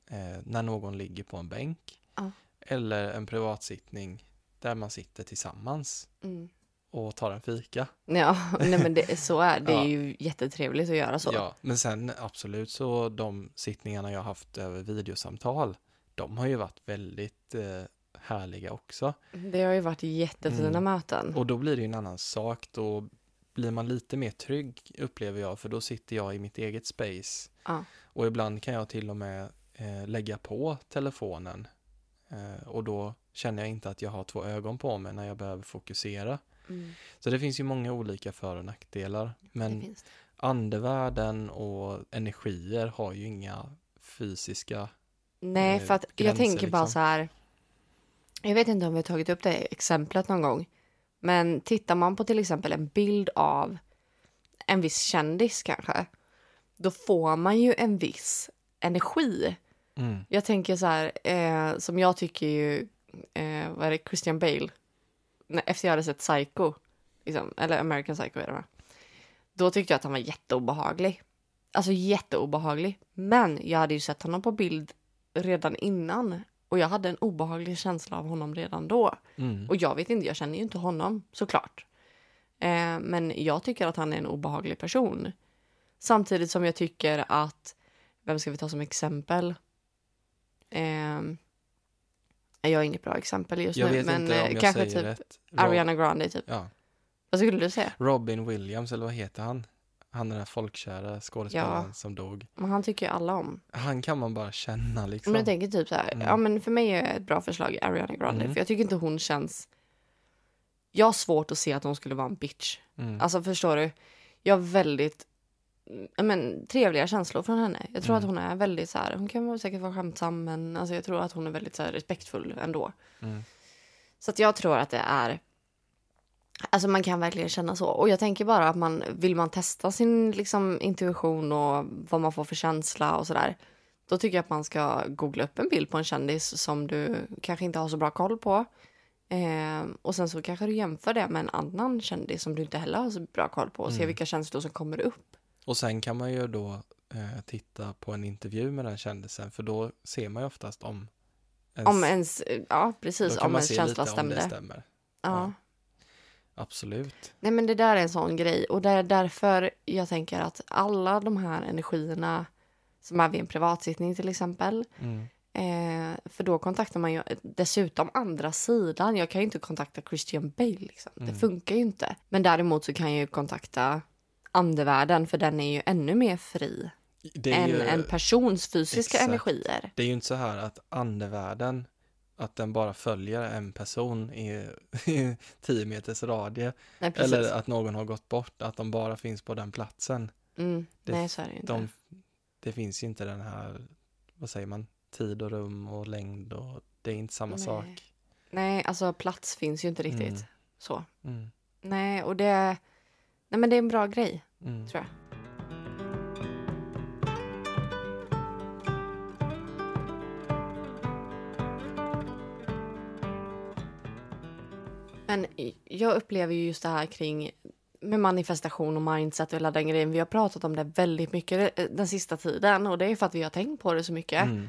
eh, när någon ligger på en bänk.
Ja.
Eller en privatsittning där man sitter tillsammans
Mm.
och tar en fika.
Ja, nej men det, så är det. är
Ja.
ju jättetrevligt att göra så.
Ja, men sen absolut så de sittningarna jag haft över videosamtal, de har ju varit väldigt eh, härliga också.
Det har ju varit jättefina
Mm.
möten.
Och då blir det ju en annan sak. Då blir man lite mer trygg upplever jag, för då sitter jag i mitt eget space.
Ja.
Och ibland kan jag till och med eh, lägga på telefonen. Eh, och då känner jag inte att jag har två ögon på mig när jag behöver fokusera.
Mm.
Så det finns ju många olika för och nackdelar. Men
det.
andevärlden och energier har ju inga fysiska
Nej,
eh,
för att jag
gränser,
tänker bara
liksom.
så här. Jag vet inte om vi har tagit upp det exemplet någon gång. Men tittar man på till exempel en bild av en viss kändis kanske. Då får man ju en viss energi.
Mm.
Jag tänker så här, eh, som jag tycker ju, eh, vad är det, Christian Bale. När, efter jag hade sett Psycho, liksom, eller American Psycho är det va? Då tyckte jag att han var jätteobehaglig. Alltså jätteobehaglig. Men jag hade ju sett honom på bild redan innan. Och jag hade en obehaglig känsla av honom redan då.
Mm.
Och jag vet inte, jag känner ju inte honom såklart. Eh, men jag tycker att han är en obehaglig person. Samtidigt som jag tycker att, vem ska vi ta som exempel? Eh, jag är inget bra exempel just
Jag
nu,
vet
men
inte om
eh,
jag
kanske
säger
typ
rätt.
Ariana Grande typ.
Ja.
Vad skulle du säga?
Robin Williams, eller vad heter han? Han den där folkkära skådespelaren som dog.
Men han tycker ju alla om.
Han kan man bara känna liksom.
Men jag tänker typ så här,
Mm.
ja men för mig är ett bra förslag Ariana Grande.
Mm.
För jag tycker inte hon känns Jag har svårt att se att hon skulle vara en bitch.
Mm.
Alltså förstår du? Jag har väldigt men, trevliga känslor från henne. Jag tror
Mm.
att hon är väldigt så här, hon kan säkert vara skämtsam men alltså, jag tror att hon är väldigt så här, respektfull ändå.
Mm.
Så att jag tror att det är, alltså man kan verkligen känna så. Och jag tänker bara att man, vill man testa sin liksom, intuition och vad man får för känsla och sådär. Då tycker jag att man ska googla upp en bild på en kändis som du kanske inte har så bra koll på. Eh, och sen så kanske du jämför det med en annan kändis som du inte heller har så bra koll på och se
Mm.
vilka känslor som kommer upp.
Och sen kan man ju då eh, titta på en intervju med den kändisen för då ser man ju oftast om ens,
Om ens, ja precis, om ens känsla
det
stämde.
stämmer.
Ja.
Absolut.
Nej men det där är en sån grej och det är därför jag tänker att alla de här energierna som är vid en privatsittning till exempel.
Mm.
Eh, för då kontaktar man ju dessutom andra sidan. Jag kan ju inte kontakta Christian Bale liksom. Det
Mm.
funkar ju inte. Men däremot så kan jag ju kontakta andevärlden för den är ju ännu mer fri
är
än
ju,
en persons fysiska
exakt.
energier.
Det är ju inte så här att andevärlden, att den bara följer en person i, i 10 meters radie.
Nej.
Eller att någon har gått bort, att de bara finns på den platsen.
mm.
det-
Nej, så är det ju inte.
De, det finns ju inte den här, vad säger man, tid och rum och längd och det är inte samma
Nej.
sak.
Nej, alltså plats finns ju inte riktigt
Mm.
så.
Mm.
Nej, och det... Nej, men det är en bra grej,
Mm.
tror jag. Men jag upplever ju just det här kring med manifestation och mindset och hela den grejen. Vi har pratat om det väldigt mycket den sista tiden och det är för att vi har tänkt på det så mycket.
Mm.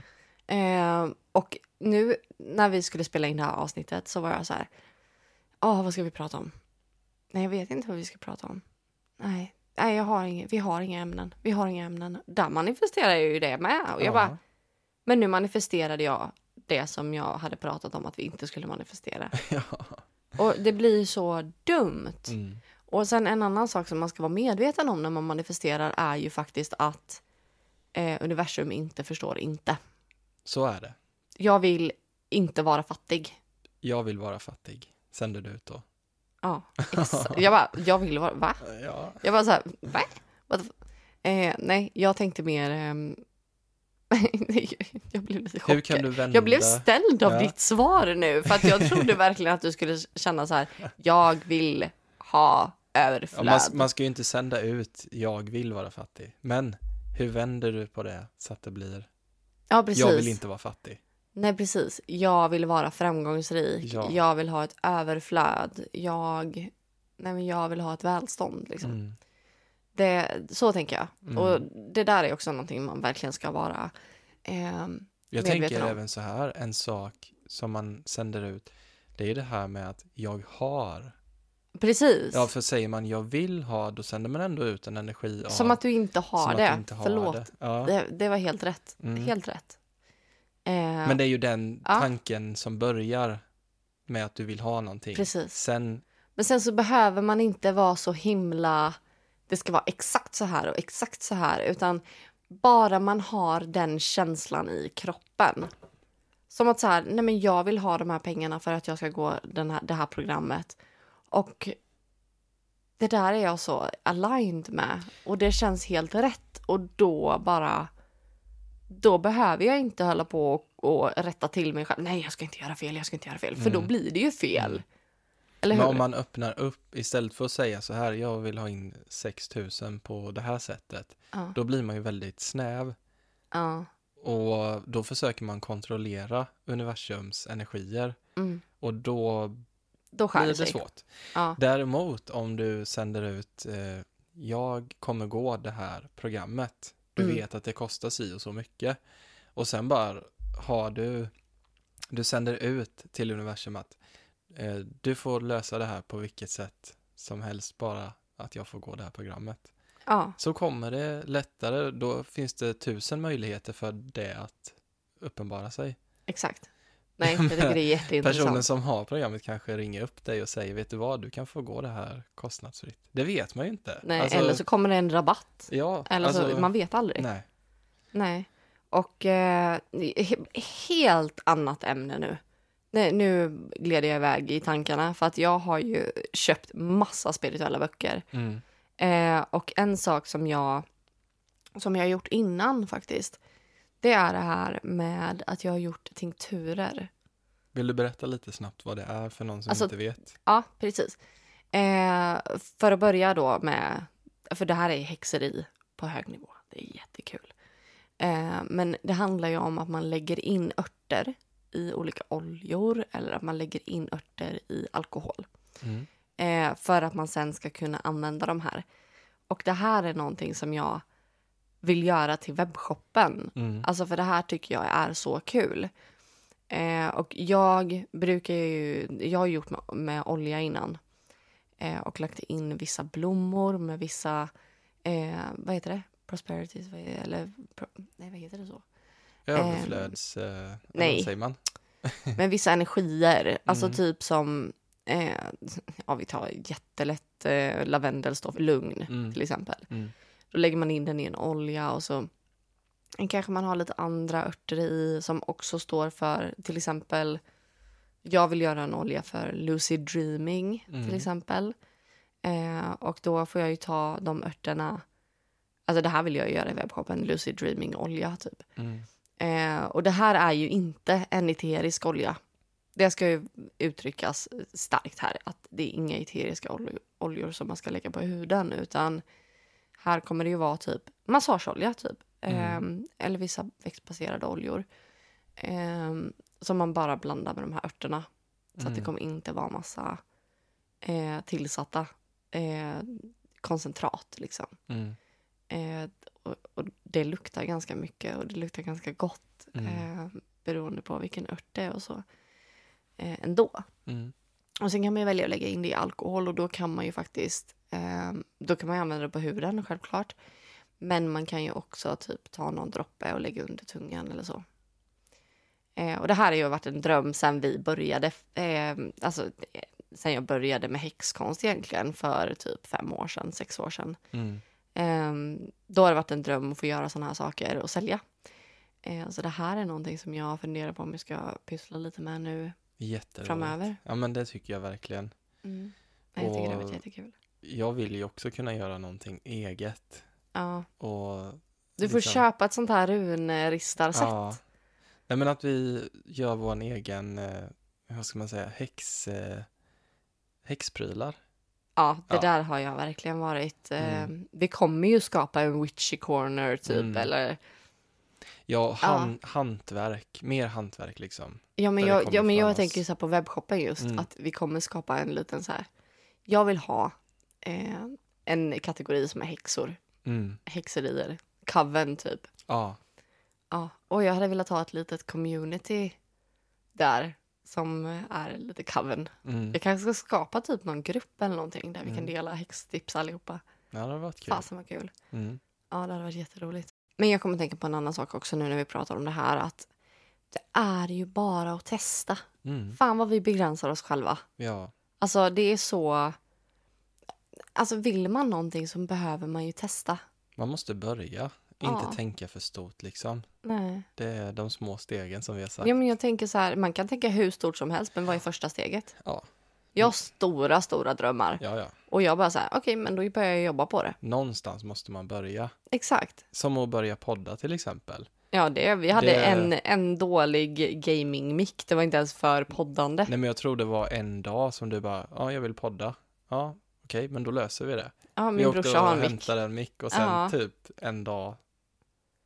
Eh, och nu när vi skulle spela in det här avsnittet så var jag så här. Ja, vad ska vi prata om? Nej, jag vet inte vad vi ska prata om. Nej, nej jag har inga, vi har inga ämnen. Vi har inga ämnen. Där manifesterar jag ju det med. Och jag
Ja.
bara, men nu manifesterade jag det som jag hade pratat om att vi inte skulle manifestera.
ja.
Och det blir så dumt.
Mm.
Och sen en annan sak som man ska vara medveten om när man manifesterar är ju faktiskt att eh, universum inte förstår inte.
Så är det.
Jag vill inte vara fattig.
Jag vill vara fattig, sänder du ut då.
Ja, jag bara, jag vill vara, va?
Ja.
Jag bara så här, va? Eh, nej, jag tänkte mer, ehm, jag blev lite chockad. Jag blev ställd av
Ja.
ditt svar nu, för att jag trodde verkligen att du skulle känna så här, jag vill ha
Ja,
överflöd.
man, man ska ju inte sända ut jag vill vara fattig. Men hur vänder du på det så att det blir
ja, precis.
jag vill inte vara fattig?
Nej, precis. Jag vill vara framgångsrik.
Ja.
Jag vill ha ett överflöd. Jag, nej, men jag vill ha ett välstånd. Liksom.
Mm.
Det, så tänker jag.
Mm.
Och det där är också någonting man verkligen ska vara ehm,
Jag tänker
om.
även så här, en sak som man sänder ut, det är det här med att jag har.
Precis.
Ja, för säger man jag vill ha, då sänder man ändå ut en energi av.
Som att du inte har
som
det.
inte har
Förlåt.
Det. Ja.
Det, det var helt rätt.
Mm.
Helt rätt. Eh,
Men det är ju den
Ja.
tanken som börjar med att du vill ha någonting.
Precis.
Sen,
Men sen så behöver man inte vara så himla... Det ska vara exakt så här och exakt så här. Utan bara man har den känslan i kroppen. Som att så här, nej men jag vill ha de här pengarna för att jag ska gå den här, det här programmet. Och det där är jag så aligned med. Och det känns helt rätt. Och då bara... Då behöver jag inte hålla på och, och rätta till mig själv. Nej, jag ska inte göra fel, jag ska inte göra fel. För då
Mm.
blir det ju fel.
Mm.
Eller
men om man öppnar upp istället för att säga så här, jag vill ha in 6000 på det här sättet.
Ja.
Då blir man ju väldigt snäv.
ja.
Och då försöker man kontrollera universums energier.
Mm.
Och då
Då
blir
det
det
sig.
svårt.
Ja.
Däremot om du sänder ut, eh, jag kommer gå det här programmet. Du
Mm.
vet att det kostar si och så mycket. Och sen bara har du, du sänder ut till universum att eh, du får lösa det här på vilket sätt som helst, bara att jag får gå det här programmet.
ja,
Så kommer det lättare, då finns det tusen möjligheter för det att uppenbara sig.
exakt. Nej, jag tycker det är jätteintressant.
Personen som har programmet kanske ringer upp dig och säger, vet du vad, du kan få gå det här kostnadsfritt. Det vet man ju inte.
Nej,
Alltså,
eller så kommer det en rabatt.
Ja,
Eller
alltså,
så, man vet aldrig.
nej.
Nej. Och eh, he helt annat ämne nu. Nej, nu gled jag iväg i tankarna för att jag har ju köpt massa spirituella böcker.
Mm.
Eh, och en sak som jag, som jag har gjort innan faktiskt, det är det här med att jag har gjort tinkturer.
Vill du berätta lite snabbt vad det är för någon som
Alltså-
inte vet?
Ja, precis. Eh, för att börja då med, för det här är häxeri på hög nivå. Det är jättekul. Eh, men det handlar ju om att man lägger in örter i olika oljor eller att man lägger in örter i alkohol.
Mm.
eh, för att man sen ska kunna använda de här. Och det här är någonting som jag vill göra till webbshoppen.
Mm.
Alltså för det här tycker jag är så kul. Eh, och jag brukar ju, jag har gjort med, med olja innan. Eh, och lagt in vissa blommor med vissa, eh, vad heter det? Prosperities, eller pro, nej vad heter det så?
Överflöds... Eh,
nej.
Säger man?
med vissa energier. Alltså
Mm.
typ som, eh, ja vi tar jättelätt eh, lavendelstoff, lugn
Mm.
till exempel.
Mm.
Då lägger man in den i en olja och så kanske man har lite andra örter i som också står för till exempel jag vill göra en olja för lucid dreaming
Mm.
till exempel. Eh, och då får jag ju ta de örterna, alltså det här vill jag göra i webbshoppen, lucid dreaming olja typ.
Mm.
Eh, och det här är ju inte en eterisk olja. Det ska ju uttryckas starkt här, att det är inga eteriska oljor, oljor som man ska lägga på huden, utan här kommer det ju vara typ massageolja typ.
Mm.
Eh, eller vissa växtbaserade oljor. Eh, som man bara blandar med de här örterna. Så att det
Mm.
kommer inte vara massa eh, tillsatta eh, koncentrat liksom.
Mm.
Eh, och, och det luktar ganska mycket och det luktar ganska gott
Mm.
eh, beroende på vilken ört det är och så. Ändå. Och sen kan man välja att lägga in det i alkohol och då kan man ju faktiskt, eh, då kan man använda det på huden självklart. Men man kan ju också typ ta någon droppe och lägga under tungan eller så. Eh, och det här har ju varit en dröm sen vi började, eh, alltså eh, sen jag började med häxkonst egentligen för typ fem år sedan, sex år sedan.
Mm.
Ehm, då har det varit en dröm att få göra sådana här saker och sälja. Eh, så det här är någonting som jag funderar på om jag ska pyssla lite med nu
Jätteroligt.
framöver.
Ja men det tycker jag verkligen.
Mm. Nej, Jag tycker det har varit jättekul.
Jag vill ju också kunna göra någonting eget.
Ja.
Och
Du får
liksom-
köpa ett sånt här runristarset. Ja.
Ja. Nej men att vi gör vår egen, eh, vad ska man säga, häx, eh, häxprylar.
det
Ja.
där har jag verkligen varit. Eh,
Mm.
Vi kommer ju skapa en witchy corner typ
Mm.
eller
Ja, han, hantverk, mer hantverk liksom.
Ja men jag, ja, men jag
oss.
tänker ju så på webbshoppen just
Mm.
att vi kommer skapa en liten så här. Jag vill ha eh, en kategori som är häxor,
Mm.
häxerier, coven typ.
Ja,
Ja, och jag hade velat ha ett litet community där som är lite coven.
mm.
Jag kanske ska skapa typ någon grupp eller någonting där vi kan
Mm.
dela häxtips allihopa.
ja det har varit kul.
Fasen vad kul.
Mm.
Ja, det hade varit jätteroligt. Men jag kommer tänka på en annan sak också nu när vi pratar om det här att det är ju bara att testa.
Mm.
Fan vad vi begränsar oss själva.
Ja,
Alltså det är så... Alltså vill man någonting så behöver man ju testa.
man måste börja.
Ja.
Inte tänka för stort liksom.
Nej.
Det är de små stegen som vi har sagt.
Ja, men jag tänker så här, man kan tänka hur stort som helst, men vad är första steget?
Ja.
Jag har stora, stora drömmar.
Ja, ja.
Och jag bara så här, okej, men då börjar jag jobba på det.
Någonstans måste man börja.
Exakt.
Som att börja podda till exempel.
Ja, det, vi hade
Det-
en, en dålig gaming-mick. Det var inte ens för poddande.
Nej men jag tror det var en dag som du bara, ja jag vill podda. Ja, okej, men då löser vi det.
Ja,
vi
min
åkte
brorsa har
och
en mick.
hämtade en mick och sen
Ja.
typ en dag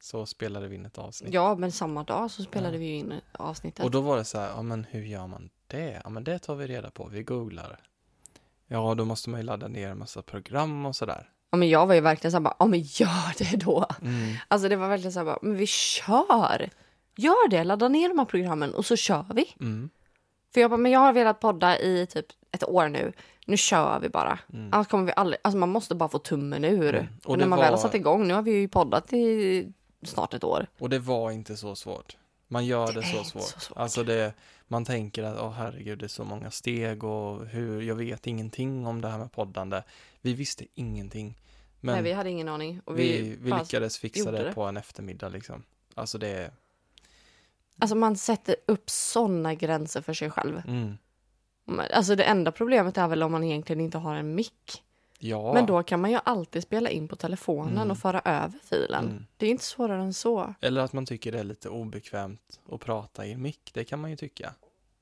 så spelade vi in ett avsnitt.
Ja, men samma dag så spelade
Ja.
vi in avsnittet.
Och då var det så här, ja men hur gör man det? Ja men det tar vi reda på, vi googlar. Ja, då måste man ju ladda ner en massa program och sådär.
Ja, men jag var ju verkligen så här bara, ja men gör det då.
Mm.
Alltså det var verkligen så här bara, men vi kör. Gör det, ladda ner de här programmen och så kör vi.
Mm.
För jag bara, men jag har velat podda i typ ett år nu. Nu kör vi bara.
Mm.
Annars kommer vi aldrig, alltså man måste bara få tummen ur.
Mm. Och
när man väl har
var-
satt igång, nu har vi ju poddat i snart ett år.
Och det var inte så svårt. Man gör det,
Det
så svårt.
så svårt.
Alltså det, man tänker att, åh herregud, det är så många steg och hur, jag vet ingenting om det här med poddande. Vi visste ingenting. Men
Nej, vi hade ingen aning. Och
vi,
vi,
vi, lyckades fixa det,
det.
på en eftermiddag liksom. Alltså det,
Alltså man sätter upp såna gränser för sig själv.
Mm.
Alltså det enda problemet är väl om man egentligen inte har en mick.
Ja.
Men då kan man ju alltid spela in på telefonen
Mm.
och föra över filen.
Mm.
Det är inte svårare än så.
Eller att man tycker det är lite obekvämt att prata i en mick. Det kan man ju tycka.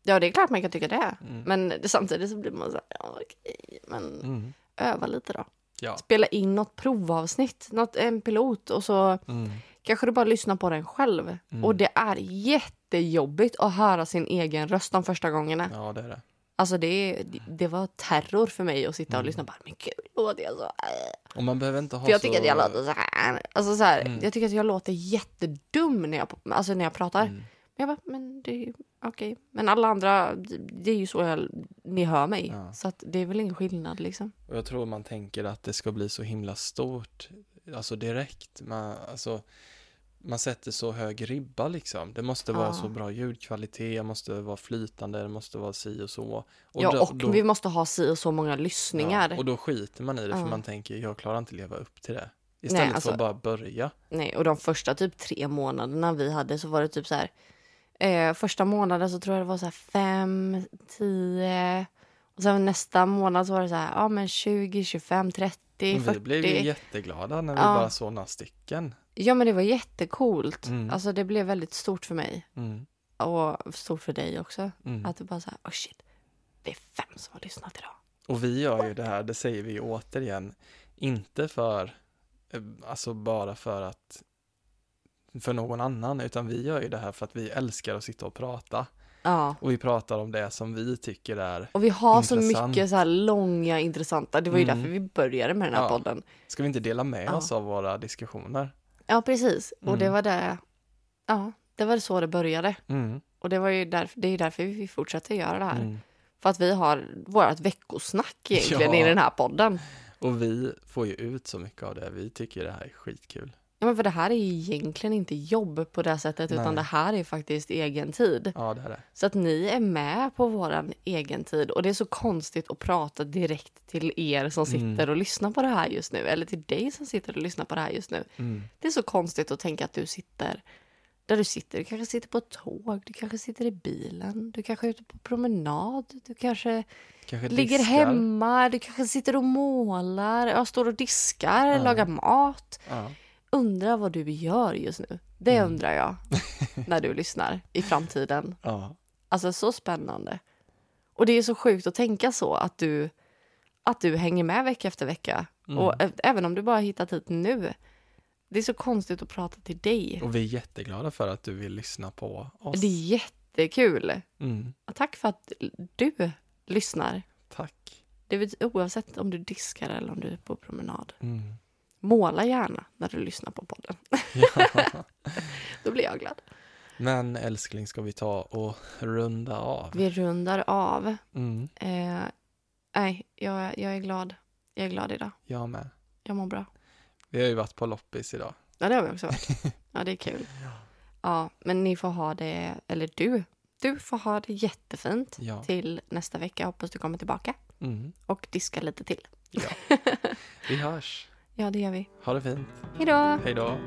Ja, det är klart man kan tycka det.
Mm.
Men det, samtidigt så blir man så här, ja okej, men
Mm.
öva lite då.
Ja.
Spela in något provavsnitt, något, en pilot och så
Mm.
kanske du bara lyssnar på den själv.
Mm.
Och det är jättejobbigt att höra sin egen röst de första gångerna.
Ja, det är det.
Alltså det, det var terror för mig att sitta och
Mm.
lyssna på. Men gud, låter jag så? Äh.
Och man behöver inte ha
För jag
så...
tycker att jag låter så här. Alltså så här,
Mm.
jag tycker att jag låter jättedum när jag, alltså när jag pratar.
Mm.
Men jag bara, men det är okej. Men alla andra, det är ju så jag, ni hör mig.
Ja.
Så att det är väl ingen skillnad liksom.
Och jag tror man tänker att det ska bli så himla stort, alltså direkt. Man, alltså, man sätter så hög ribba liksom. Det måste vara
Ja.
så bra ljudkvalitet, det måste vara flytande, det måste vara si och så. Och
ja,
då-
och
då-
vi måste ha si och så många lyssningar.
Ja, och då skiter man i det för
Ja.
man tänker, jag klarar inte leva upp till det. Istället
alltså-
för att bara börja.
Nej, och de första typ tre månaderna vi hade så var det typ så här. Eh, första månaden så tror jag det var så här fem, tio. Och sen nästa månad så var det så här, ja men 20, 25, 30,
Men
40.
vi blev ju jätteglada när vi
Ja.
bara såg några stycken.
Ja men det var jättecoolt.
Mm.
Alltså det blev väldigt stort för mig.
Mm.
Och stort för dig också.
Mm.
Att det bara så här, oh shit. Det är fem som har lyssnat idag.
Och vi gör ju det här, det säger vi återigen, inte för, eh, alltså bara för att, för någon annan, utan vi gör ju det här för att vi älskar att sitta och prata.
Ja.
Och vi pratar om det som vi tycker är,
Och vi har så
Intressant.
mycket så här långa, intressanta. Det var ju
Mm.
därför vi började med den här
Ja.
podden.
ska vi inte dela med
Ja.
oss av våra diskussioner?
Ja, precis. Och det
Mm.
var det. Ja, det var så det började.
Mm.
Och det var ju därför, det är därför vi fortsätter göra det här.
Mm.
För att vi har vårt veckosnack egentligen
Ja.
i den här podden.
Och vi får ju ut så mycket av det, vi tycker det här är skitkul.
Ja, men för det här är ju egentligen inte jobb på det sättet, utan
Nej.
det här är faktiskt egen tid.
Ja, det är det.
Så att ni är med på våran egen tid. Och det är så konstigt att prata direkt till er som
Mm.
sitter och lyssnar på det här just nu. Eller till dig som sitter och lyssnar på det här just nu.
Mm.
Det är så konstigt att tänka att du sitter där du sitter. Du kanske sitter på ett tåg, du kanske sitter i bilen, du kanske är ute på promenad, du kanske
Kanske
ligger
diskar.
hemma, du kanske sitter och målar, ja, står och diskar,
Ja.
lagar mat.
Ja.
Undrar vad du gör just nu. Det
Mm.
undrar jag när du lyssnar i framtiden.
ja.
Alltså så spännande. Och det är så sjukt att tänka så att du, att du hänger med vecka efter vecka.
Mm.
Och även om du bara hittat hit nu. Det är så konstigt att prata till dig.
Och vi är jätteglada för att du vill lyssna på oss.
Det är jättekul.
Mm.
Och Tack för att du lyssnar.
Tack.
Det vet, oavsett om du diskar eller om du är på promenad.
Mm.
Måla gärna när du lyssnar på podden.
Ja.
Då blir jag glad.
Men älskling, ska vi ta och runda av?
Vi rundar av.
Mm.
Eh, nej, jag, jag är glad. Jag är glad idag.
Jag med.
Jag mår bra.
Vi har ju varit på loppis idag.
Ja, det har vi också varit. Ja, det är kul. Ja, men ni får ha det, eller du, du får ha det jättefint
Ja.
till nästa vecka. Jag hoppas du kommer tillbaka
Mm.
och diska lite till.
ja. Vi hörs.
Ja, det gör vi.
Ha det fint.
Hej då!
Hej då.